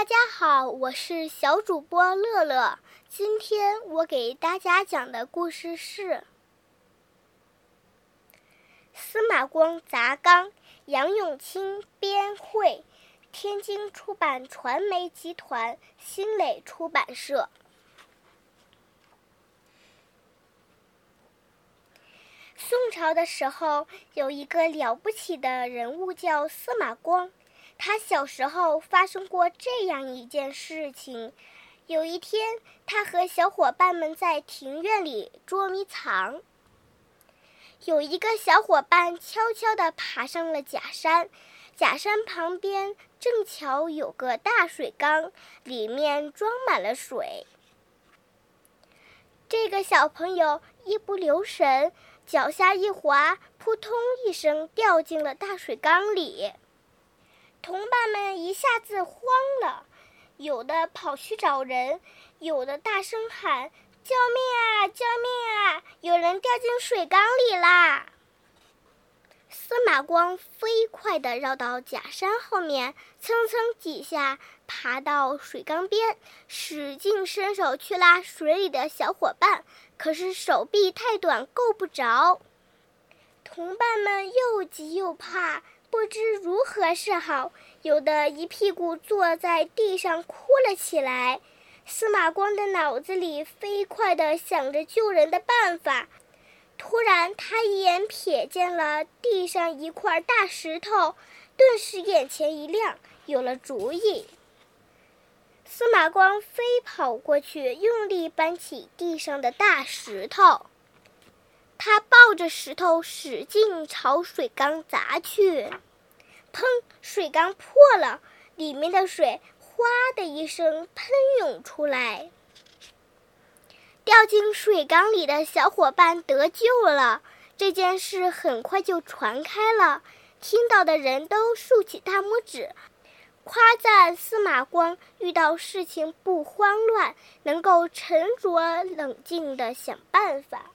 大家好，我是小主播乐乐。今天我给大家讲的故事是《司马光砸缸》，杨永清编绘，天津出版传媒集团新蕾出版社。宋朝的时候，有一个了不起的人物叫司马光。他小时候发生过这样一件事情：有一天，他和小伙伴们在庭院里捉迷藏。有一个小伙伴悄悄地爬上了假山，假山旁边正巧有个大水缸，里面装满了水。这个小朋友一不留神，脚下一滑，扑通一声掉进了大水缸里。同伴们一下子慌了，有的跑去找人，有的大声喊：“救命啊！救命啊！有人掉进水缸里啦！”司马光飞快地绕到假山后面，蹭蹭几下爬到水缸边，使劲伸手去拉水里的小伙伴，可是手臂太短，够不着。同伴们又急又怕。不知如何是好，有的一屁股坐在地上哭了起来。司马光的脑子里飞快地想着救人的办法。突然，他一眼瞥见了地上一块大石头，顿时眼前一亮，有了主意。司马光飞跑过去，用力搬起地上的大石头。这石头使劲朝水缸砸去，砰！水缸破了，里面的水哗的一声喷涌出来。掉进水缸里的小伙伴得救了。这件事很快就传开了，听到的人都竖起大拇指，夸赞司马光遇到事情不慌乱，能够沉着冷静地想办法。